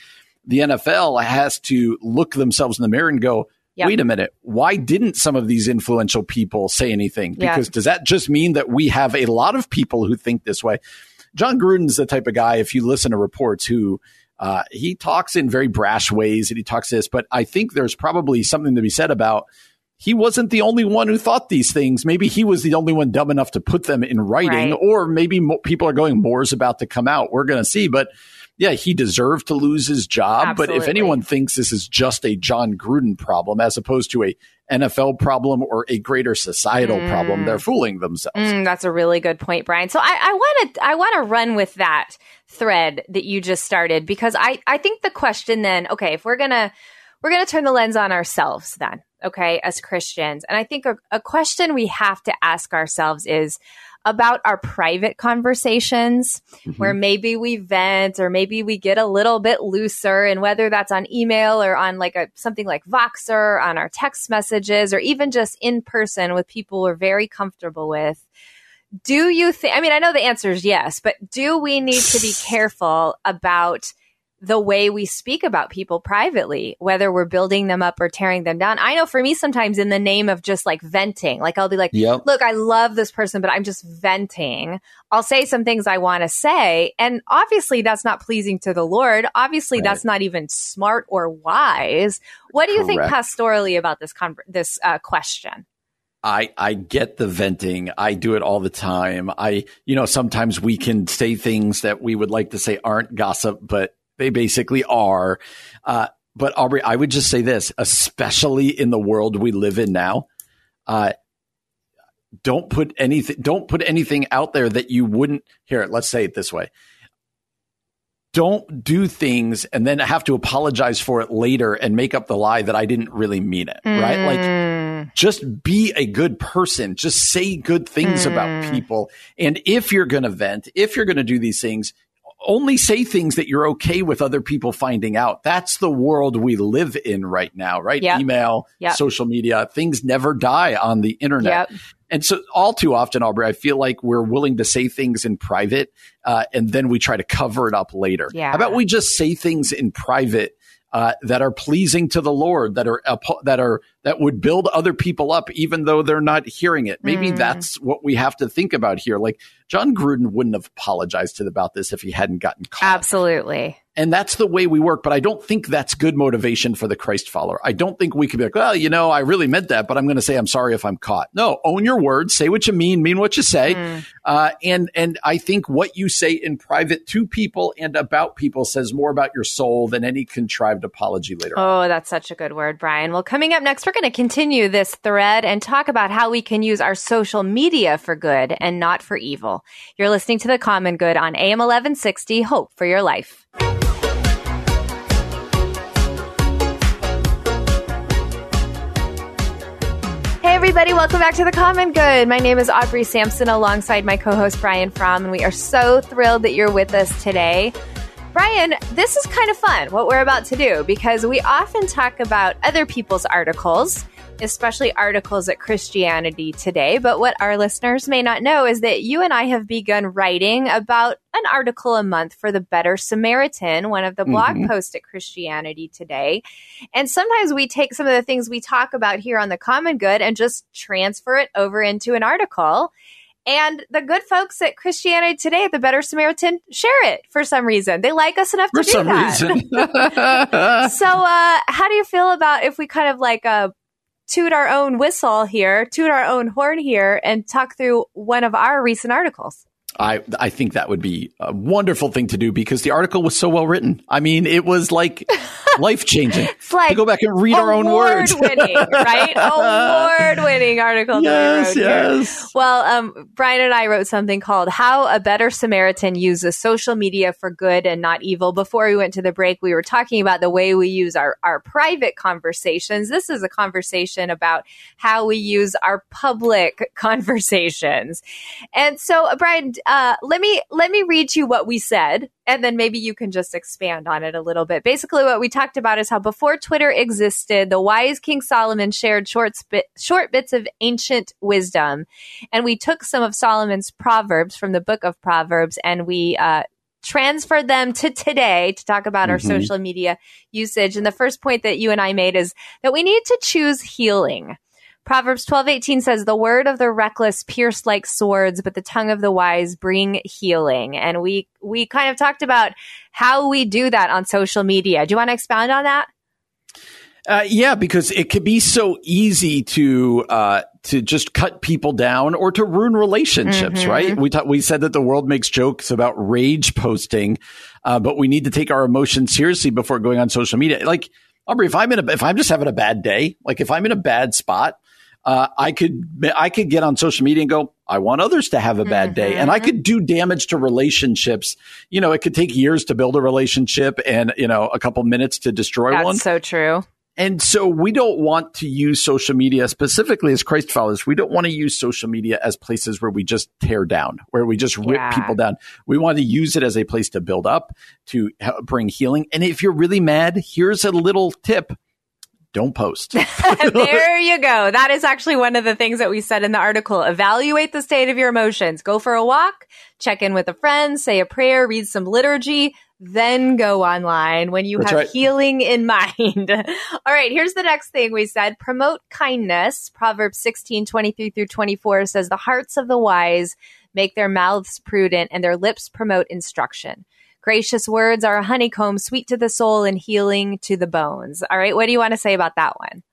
the NFL has to look themselves in the mirror and go, Yep. Wait a minute. Why didn't some of these influential people say anything? Because does that just mean that we have a lot of people who think this way? Jon Gruden's the type of guy, if you listen to reports, who uh, he talks in very brash ways and he talks this, but I think there's probably something to be said about he wasn't the only one who thought these things. Maybe he was the only one dumb enough to put them in writing, right. or maybe mo- people are going, more's about to come out. We're going to see. But yeah, he deserved to lose his job. Absolutely. But if anyone thinks this is just a Jon Gruden problem as opposed to a NFL problem or a greater societal mm. problem, they're fooling themselves.
Mm, that's a really good point, Brian. So I want to I want to run with that thread that you just started because I I think the question then, okay, if we're gonna we're gonna turn the lens on ourselves then okay, as Christians. And I think a, a question we have to ask ourselves is, about our private conversations mm-hmm. where maybe we vent or maybe we get a little bit looser and whether that's on email or on like a something like Voxer on our text messages or even just in person with people we're very comfortable with do you think I mean I know the answer is yes but do we need to be careful about the way we speak about people privately, whether we're building them up or tearing them down. I know for me, sometimes in the name of just like venting, like I'll be like,
Yep.
look, I love this person, but I'm just venting. I'll say some things I want to say. And obviously that's not pleasing to the Lord. Obviously
Right.
that's not even smart or wise. What do you think pastorally about this, con- this uh, question?
I I get the venting. I do it all the time. I you know sometimes we can say things that we would like to say aren't gossip, but they basically are. Uh, but Aubrey, I would just say this, especially in the world we live in now. Uh, don't put anything. Don't put anything out there that you wouldn't. Here, let's say it this way. Don't do things and then have to apologize for it later and make up the lie that I didn't really mean it. Right? Like
Mm.
just be a good person. Just say good things about people. And if you're going to vent, if you're going to do these things, only say things that you're okay with other people finding out. That's the world we live in right now, right?
Yep.
Email,
Yep.
social media, things never die on the internet.
Yep.
And so, all too often, Aubrey, I feel like we're willing to say things in private, uh, and then we try to cover it up later.
Yeah.
How about we just say things in private uh, that are pleasing to the Lord, that are that are that would build other people up, even though they're not hearing it? Maybe
Mm.
that's what we have to think about here. Like Jon Gruden wouldn't have apologized to about this if he hadn't gotten caught.
Absolutely.
And that's the way we work. But I don't think that's good motivation for the Christ follower. I don't think we could be like, well, you know, I really meant that, but I'm going to say I'm sorry if I'm caught. No, own your words, say what you mean, mean what you say.
Mm.
Uh, and and I think what you say in private to people and about people says more about your soul than any contrived apology later. on.
Oh, that's such a good word, Brian. Well, coming up next, we're going to continue this thread and talk about how we can use our social media for good and not for evil. You're listening to The Common Good on AM 1160, Hope for Your Life. Everybody, welcome back to The Common Good. My name is Aubrey Sampson alongside my co host Brian Fromm, and we are so thrilled that you're with us today. Brian, this is kind of fun what we're about to do because we often talk about other people's articles, especially articles at Christianity Today. But what our listeners may not know is that you and I have begun writing about an article a month for the Better Samaritan, one of the blog
Mhm.
posts at Christianity Today. And sometimes we take some of the things we talk about here on the Common Good and just transfer it over into an article. And the good folks at Christianity Today the Better Samaritan share it for some reason. They like us enough
For
to do
some
that.
reason.
so, uh, how do you feel about if we kind of like uh, toot our own whistle here, toot our own horn here, and talk through one of our recent articles?
I I think that would be a wonderful thing to do because the article was so well written. I mean, it was like life changing.
Like
to go back and read our own words.
Award-winning, right? Award-winning article. that we
yes,
here.
yes.
Well, um, Brian and I wrote something called How a Better Samaritan Uses Social Media for Good and Not Evil. Before we went to the break, we were talking about the way we use our, our private conversations. This is a conversation about how we use our public conversations. And so, Brian, uh, let me, let me read you what we said. And then maybe you can just expand on it a little bit. Basically, what we talked about is how before Twitter existed, the wise King Solomon shared short, spit, short bits of ancient wisdom and we took some of Solomon's proverbs from the book of Proverbs and we uh, transferred them to today to talk about our
Mhm.
social media usage. And the first point that you and I made is that we need to choose healing. Proverbs 12:18 says the word of the reckless pierce like swords but the tongue of the wise bring healing and we we kind of talked about how we do that on social media. Do you want to expound on that?
Uh, yeah, because it could be so easy to uh, to just cut people down or to ruin relationships,
Mhm.
right? We ta- we said that the world makes jokes about rage posting, uh, but we need to take our emotions seriously before going on social media. Like Aubrey, if I'm in a if I'm just having a bad day, like if I'm in a bad spot, uh, I could I could get on social media and go, I want others to have a bad day, and I
Mhm.
could do damage to relationships. You know, it could take years to build a relationship, and you know, a couple minutes to destroy
That's
one.
so true.
And so we don't want to use social media specifically as Christ followers. We don't want to use social media as places where we just tear down, where we just rip
Yeah.
people down. We want to use it as a place to build up, to bring healing. And if you're really mad, here's a little tip. Don't post.
there you go. That is actually one of the things that we said in the article. Evaluate the state of your emotions. Go for a walk, check in with a friend, say a prayer, read some liturgy, then go online when you
That's
have
right.
healing in mind. All right, here's the next thing we said. Promote kindness. Proverbs 16, 23 through 24 says, The hearts of the wise make their mouths prudent and their lips promote instruction. Gracious words are a honeycomb, sweet to the soul and healing to the bones. All right, what do you want to say about that one?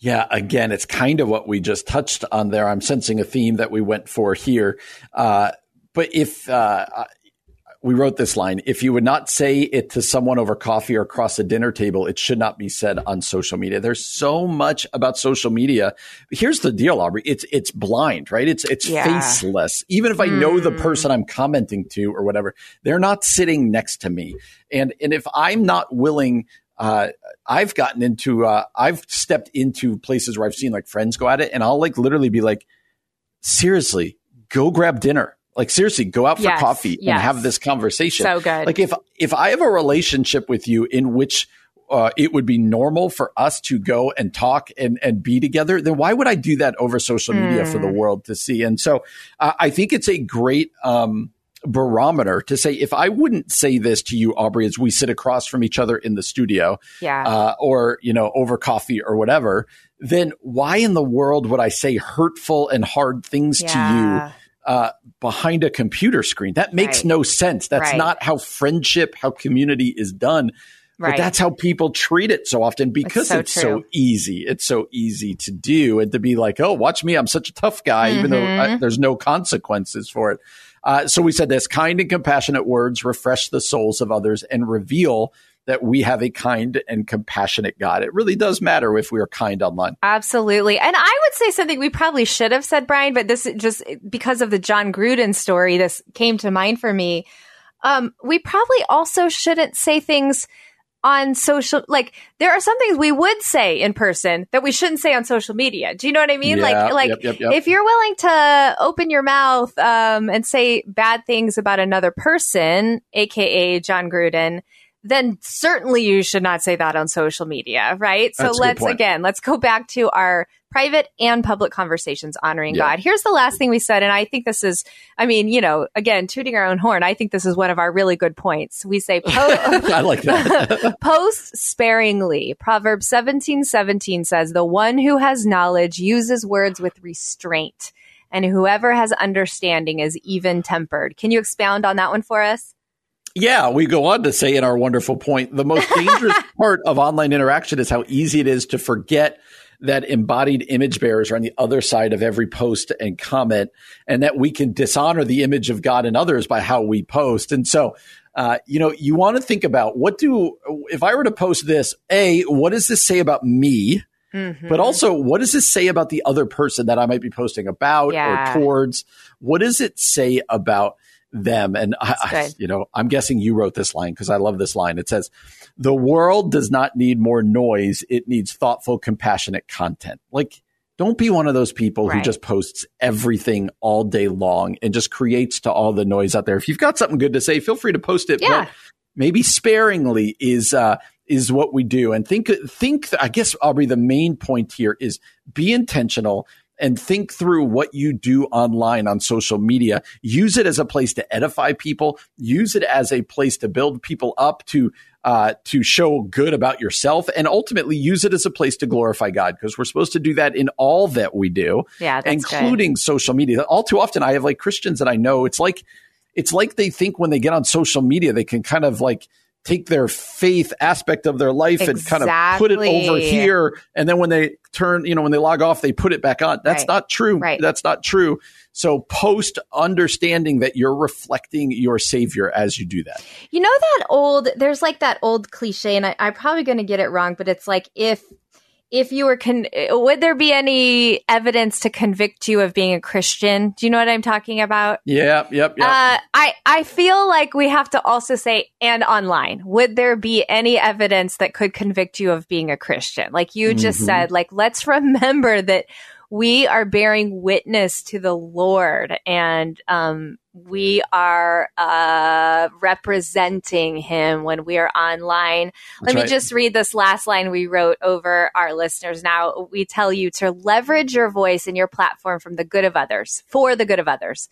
Yeah, again, it's kind of what we just touched on there. I'm sensing a theme that we went for here. Uh, but if uh, we wrote this line, if you would not say it to someone over coffee or across a dinner table, it should not be said on social media. There's so much about social media. Here's the deal, Aubrey. It's it's blind, right? It's it's
Yeah.
faceless. Even if I know the
Mm.
person I'm commenting to or whatever, they're not sitting next to me. And and if I'm not willing uh, I've gotten into, uh, I've stepped into places where I've seen like friends go at it, and I'll like literally be like, seriously, go grab dinner. Like seriously, go out for
Yes,
coffee
yes.
and have this conversation.
So good.
Like if if I have a relationship with you in which uh, it would be normal for us to go and talk and and be together, then why would I do that over social media for the
Hmm.
world to see? And so uh, I think it's a great. Um, barometer to say if I wouldn't say this to you, Aubrey, as we sit across from each other in the studio,
Yeah.
uh, or you know over coffee or whatever, then why in the world would I say hurtful and hard things
Yeah.
to you uh, behind a computer screen? That makes
Right.
no sense. That's
Right.
not how friendship, how community is done.
Right.
But that's how people treat it so often because
so
it's so easy. It's so easy to do and to be like, oh, watch me. I'm such a tough guy, even though
Mm-hmm.
uh, there's no consequences for it. Uh, so we said this kind and compassionate words refresh the souls of others and reveal that we have a kind and compassionate God. It really does matter if we are kind online.
Absolutely. And I would say something we probably should have said, Brian, but this just because of the Jon Gruden story, this came to mind for me. Um, we probably also shouldn't say things on social, like there are some things we would say in person that we shouldn't say on social media. Do you know what I mean?
Yeah,
like, like
yep, yep, yep.
if you're willing to open your mouth, um, and say bad things about another person, AKA Jon Gruden, then certainly you should not say that on social media, right? So
That's
let's again, let's go back to our private and public conversations honoring
Yeah.
God. Here's the last thing we said, and I think this is, I mean, you know, again, tooting our own horn. I think this is one of our really good points. We say, po-
I like that.
Post sparingly. Proverbs seventeen seventeen says, The one who has knowledge uses words with restraint, and whoever has understanding is even tempered. Can you expound on that one for us?
Yeah, we go on to say in our wonderful point the most dangerous part of online interaction is how easy it is to forget that embodied image bearers are on the other side of every post and comment, and that we can dishonor the image of God and others by how we post. And so, uh, you know, you want to think about what do, if I were to post this, A, what does this say about me?
Mm-hmm.
But also, what does this say about the other person that I might be posting about
Yeah.
or towards? What does it say about them? And I, I, you know, I'm guessing you wrote this line because I love this line. It says, "The world does not need more noise; it needs thoughtful, compassionate content." Like, don't be one of those people who just posts everything all day long and just creates to all the noise out there. If you've got something good to say, feel free to post it.
Yeah.
But maybe sparingly is uh, is what we do. And think think. I guess Aubrey, the main point here is be intentional and think through what you do online on social media. Use it as a place to edify people. Use it as a place to build people up to. Uh, to show good about yourself and ultimately use it as a place to glorify God because we're supposed to do that in all that we do,
Yeah, that's good.
including social media. All too often, I have like Christians that I know. It's like it's like they think when they get on social media, they can kind of like take their faith aspect of their life and kind of put it over here. And then when they turn, you know, when they log off, they put it back on. That's
Right.
not true.
Right.
That's not true. So post understanding that you're reflecting your savior as you do that.
You know that old there's like that old cliche and I, I'm probably going to get it wrong but it's like if if you were con- would there be any evidence to convict you of being a Christian? Do you know what I'm talking about?
Yep. Yep. Yep.
Uh, I I feel like we have to also say and online. Would there be any evidence that could convict you of being a Christian? Like you just
Mhm.
said, like let's remember that we are bearing witness to the Lord and um, we are uh, representing him when we are online. That's Let me right. just read this last line we wrote over our listeners. Now, we tell you to leverage your voice and your platform from the good of others, for the good of others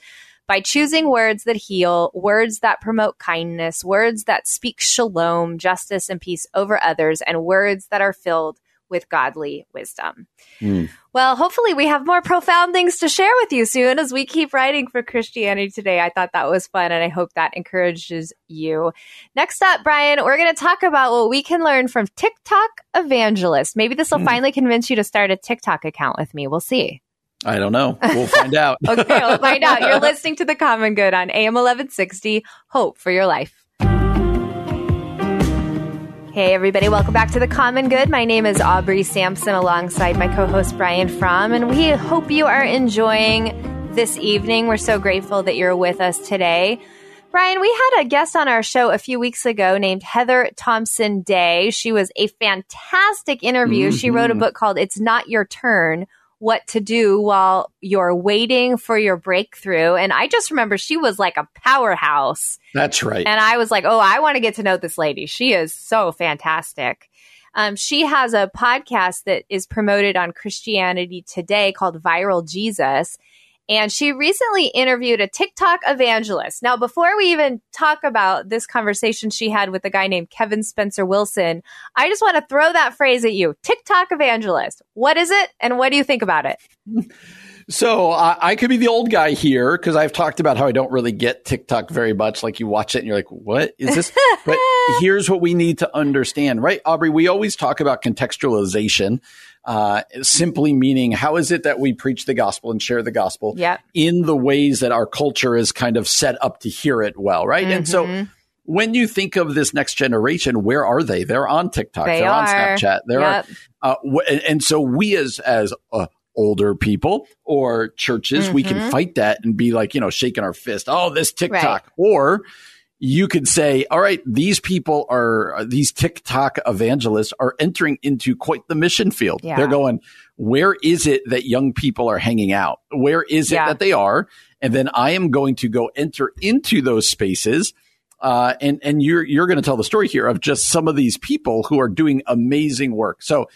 by choosing words that heal, words that promote kindness, words that speak shalom, justice, and peace over others, and words that are filled with godly wisdom. Mm. Well, hopefully, we have more profound things to share with you soon as we keep writing for Christianity Today. I thought that was fun, and I hope that encourages you. Next up, Brian, we're going to talk about what we can learn from TikTok evangelists. Maybe this will mm. finally convince you to start a TikTok account with me. We'll see.
I don't know. We'll find out.
okay, we'll find out. You're listening to The Common Good on AM 1160. Hope for your life. Hey, everybody, welcome back to The Common Good. My name is Aubrey Sampson alongside my co host Brian Fromm, and we hope you are enjoying this evening. We're so grateful that you're with us today. Brian, we had a guest on our show a few weeks ago named Heather Thompson Day. She was a fantastic interview. Mm-hmm. She wrote a book called It's Not Your Turn what to do while you're waiting for your breakthrough. And I just remember she was like a powerhouse.
That's right.
And I was like, oh, I want to get to know this lady. She is so fantastic. Um, she has a podcast that is promoted on Christianity Today called Viral Jesus. And she recently interviewed a TikTok evangelist. Now, before we even talk about this conversation she had with a guy named Kevin Spencer Wilson, I just want to throw that phrase at you TikTok evangelist. What is it? And what do you think about it?
So uh, I could be the old guy here because I've talked about how I don't really get TikTok very much. Like you watch it and you're like, what is this? but here's what we need to understand, right? Aubrey, we always talk about contextualization uh, simply meaning how is it that we preach the gospel and share the gospel
yep.
in the ways that our culture is kind of set up to hear it well, right? Mm-hmm. And so mm-hmm. when you think of this next generation, where are they? They're on TikTok,
they
are
on
Snapchat, they're yep. uh, and, and, so we as as uh, older people or churches, mm-hmm. we can mm-hmm. fight that and be like, you know, shaking our fist, oh, this TikTok, right. or you could say, all right, these people are, these TikTok evangelists are entering into quite the mission field. Yeah. They're going, where is it that young people are hanging out? Where is it yeah. that they are? And then I am going to go enter into those spaces. Uh, and, and you're, you're going to tell the story here of just some of these people who are doing amazing work. So,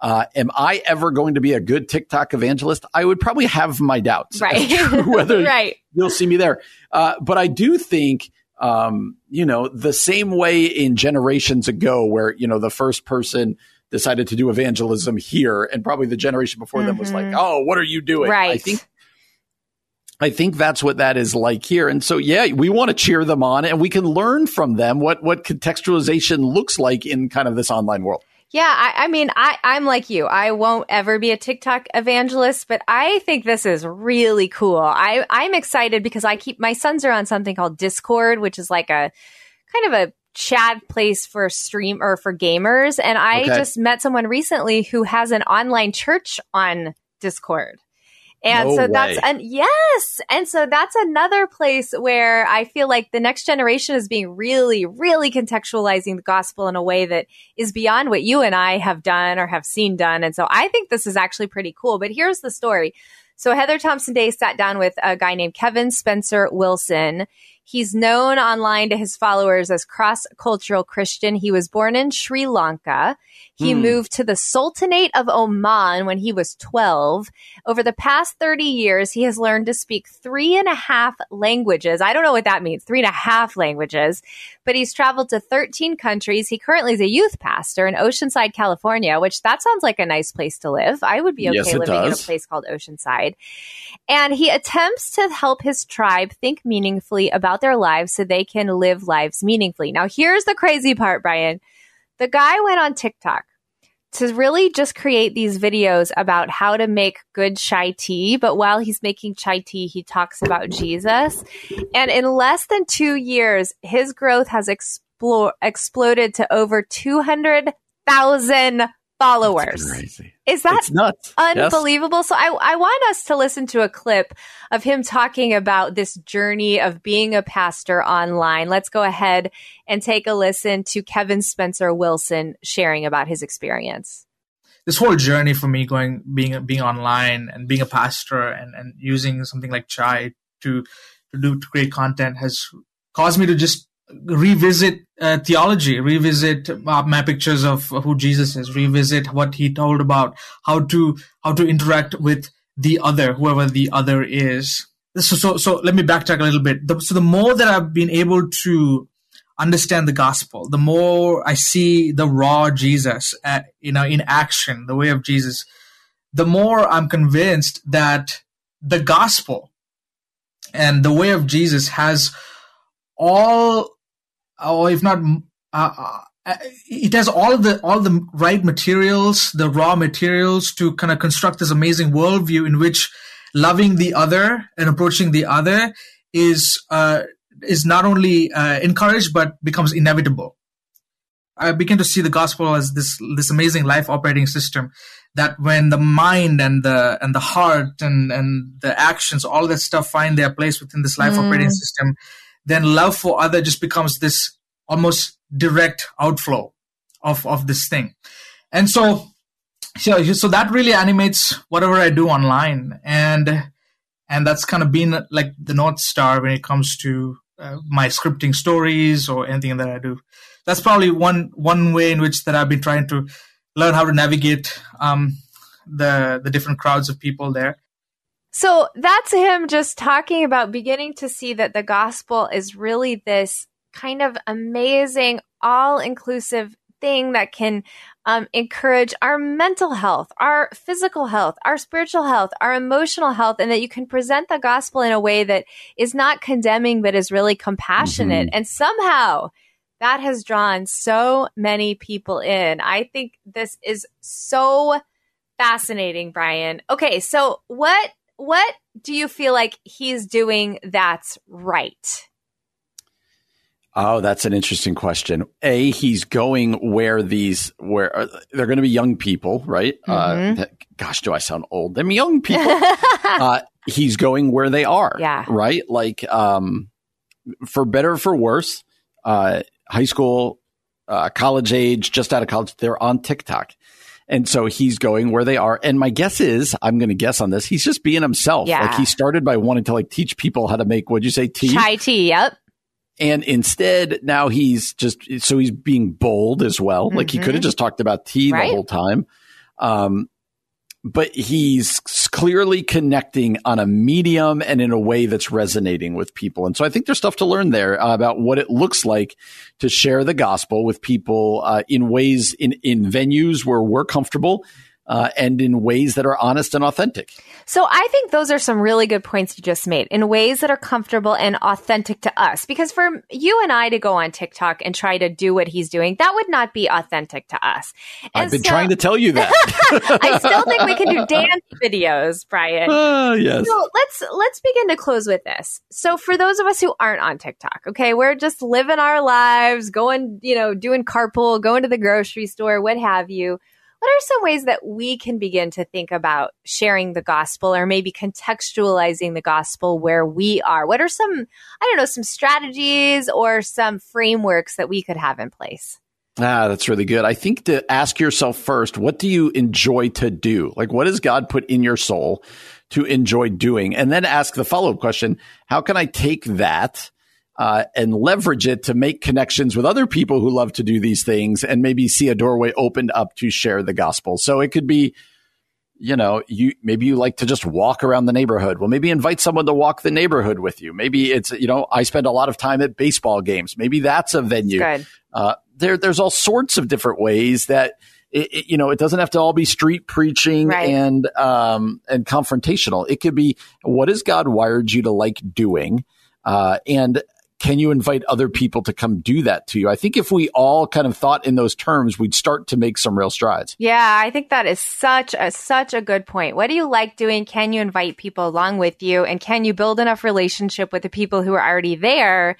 uh, am I ever going to be a good TikTok evangelist? I would probably have my doubts
right.
whether
right.
you'll see me there. Uh, but I do think um, you know, the same way in generations ago where, you know, the first person decided to do evangelism here and probably the generation before mm-hmm. them was like, mm-hmm. oh, what are you doing?
Right.
I think I think that's what that is like here. And so, yeah, we want to cheer them on and we can learn from them what, what contextualization looks like in kind of this online world.
Yeah, I, I, mean, I, I'm like you. I won't ever be a TikTok evangelist, but I think this is really cool. I, I'm excited because I keep my sons are on something called Discord, which is like a kind of a chat place for stream or for gamers. And I okay. just met someone recently who has an online church on Discord. And no so that's and yes. And so that's another place where I feel like the next generation is being really, really contextualizing the gospel in a way that is beyond what you and I have done or have seen done. And so I think this is actually pretty cool. But here's the story. So Heather Thompson Day sat down with a guy named Kevin Spencer Wilson. He's known online to his followers as cross cultural Christian. He was born in Sri Lanka. He mm. moved to the Sultanate of Oman when he was 12. Over the past 30 years, he has learned to speak three and a half languages. I don't know what that means, three and a half languages, but he's traveled to 13 countries. He currently is a youth pastor in Oceanside, California, which that sounds like a nice place to live. I would be okay yes, living does. in a place called Oceanside. And he attempts to help his tribe think meaningfully about their lives so they can live lives meaningfully. Now, here's the crazy part, Brian. The guy went on TikTok to really just create these videos about how to make good chai tea. But while he's making chai tea, he talks about Jesus. And in less than two years, his growth has explo- exploded to over 200,000 followers. Is that unbelievable? Yes. So I, I want us to listen to a clip of him talking about this journey of being a pastor online. Let's go ahead and take a listen to Kevin Spencer Wilson sharing about his experience.
this whole journey for me going being being online and being a pastor and and using something like Chai to to do to create content has caused me to just revisit uh, theology, revisit uh, my pictures of who Jesus is, revisit what he told about how to how to interact with the other, whoever the other is. So so so let me backtrack a little bit. The, so the more that I've been able to understand the gospel, the more I see the raw Jesus, uh, you know, in action, the way of Jesus, the more I'm convinced that the gospel and the way of Jesus has all, or if not, uh, uh, it has all the all the right materials, the raw materials to kind of construct this amazing worldview in which loving the other and approaching the other is uh, is not only uh, encouraged but becomes inevitable. I begin to see the gospel as this this amazing life operating system that when the mind and the and the heart and and the actions all that stuff find their place within this life mm. operating system then love for other just becomes this almost direct outflow of of this thing. And so so so that really animates whatever i do online. And and that's kind of been like the north star when it comes to uh, my scripting stories or anything that i do. That's probably one one way in which that i've been trying to learn how to navigate um, the the different crowds of people there.
So that's him just talking about beginning to see that the gospel is really this kind of amazing, all inclusive thing that can um, encourage our mental health, our physical health, our spiritual health, our emotional health, and that you can present the gospel in a way that is not condemning, but is really compassionate. Mm-hmm. And somehow that has drawn so many people in. I think this is so fascinating, Brian. Okay, so what what do you feel like he's doing that's right?
Oh, that's an interesting question. A, he's going where these where uh, they're going to be young people, right? Uh, mm-hmm. Uh, gosh, do I sound old? Them young people. uh, he's going where they are,
yeah,
right. Like, um, for better or for worse, uh, high school, uh, college age, just out of college, they're on TikTok. And so he's going where they are. And my guess is, I'm going to guess on this, he's just being himself.
Yeah.
Like he started by wanting to like teach people how to make, what'd you say, tea?
Chai tea, yep.
And instead, now he's just, so he's being bold as well. Mm-hmm. Like he could have mm-hmm. just talked about tea right? the whole time. Um, but he's clearly connecting on a medium and in a way that's resonating with people. And so I think there's stuff to learn there uh, about what it looks like to share the gospel with people uh, in ways in, in venues where we're comfortable uh, and in ways that are honest and authentic.
So I think those are some really good points you just made in ways that are comfortable and authentic to us. Because for you and I to go on TikTok and try to do what he's doing, that would not be authentic to us.
And I've been so, trying to tell you that.
I still think we can do dance videos, Brian.
Uh, yes.
So let's let's begin to close with this. So for those of us who aren't on TikTok, okay, we're just living our lives, going, you know, doing carpool, going to the grocery store, what have you what are some ways that we can begin to think about sharing the gospel or maybe contextualizing the gospel where we are? What are some, I don't know, some strategies or some frameworks that we could have in place?
Ah, that's really good. I think to ask yourself first, what do you enjoy to do? Like, what does God put in your soul to enjoy doing? And then ask the follow up question How can I take that uh, and leverage it to make connections with other people who love to do these things and maybe see a doorway opened up to share the gospel. So it could be, you know, you maybe you like to just walk around the neighborhood. Well, maybe invite someone to walk the neighborhood with you. Maybe it's, you know, I spend a lot of time at baseball games. Maybe that's a venue. Uh, there, there's all sorts of different ways that it, it, you know, it doesn't have to all be street preaching
right.
and um, and confrontational. It could be what has God wired you to like doing, uh, and can you invite other people to come do that to you? I think if we all kind of thought in those terms, we'd start to make some real strides.
Yeah, I think that is such a such a good point. What do you like doing? Can you invite people along with you? And can you build enough relationship with the people who are already there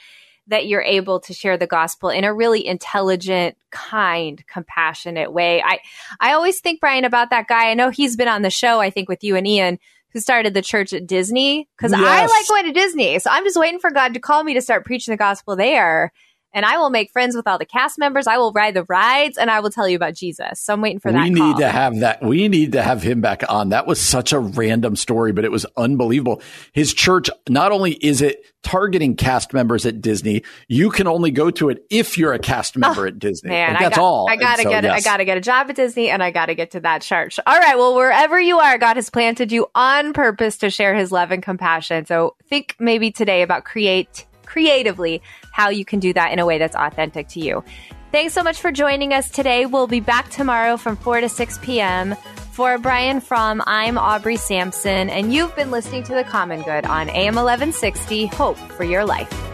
that you're able to share the gospel in a really intelligent, kind, compassionate way? I I always think Brian about that guy. I know he's been on the show, I think, with you and Ian who started the church at Disney because yes. I like going to Disney. So I'm just waiting for God to call me to start preaching the gospel there. And I will make friends with all the cast members. I will ride the rides and I will tell you about Jesus. So I'm waiting for that.
We need
call.
to have that. We need to have him back on. That was such a random story, but it was unbelievable. His church, not only is it targeting cast members at Disney, you can only go to it if you're a cast oh, member
oh,
at Disney.
Man,
like, that's
I got,
all.
I gotta
so,
get
yes.
I gotta get a job at Disney and I gotta get to that church. All right. Well, wherever you are, God has planted you on purpose to share his love and compassion. So think maybe today about create creatively how you can do that in a way that's authentic to you. Thanks so much for joining us today. We'll be back tomorrow from 4 to 6 p.m. For Brian Fromm, I'm Aubrey Sampson, and you've been listening to The Common Good on AM 1160 Hope for Your Life.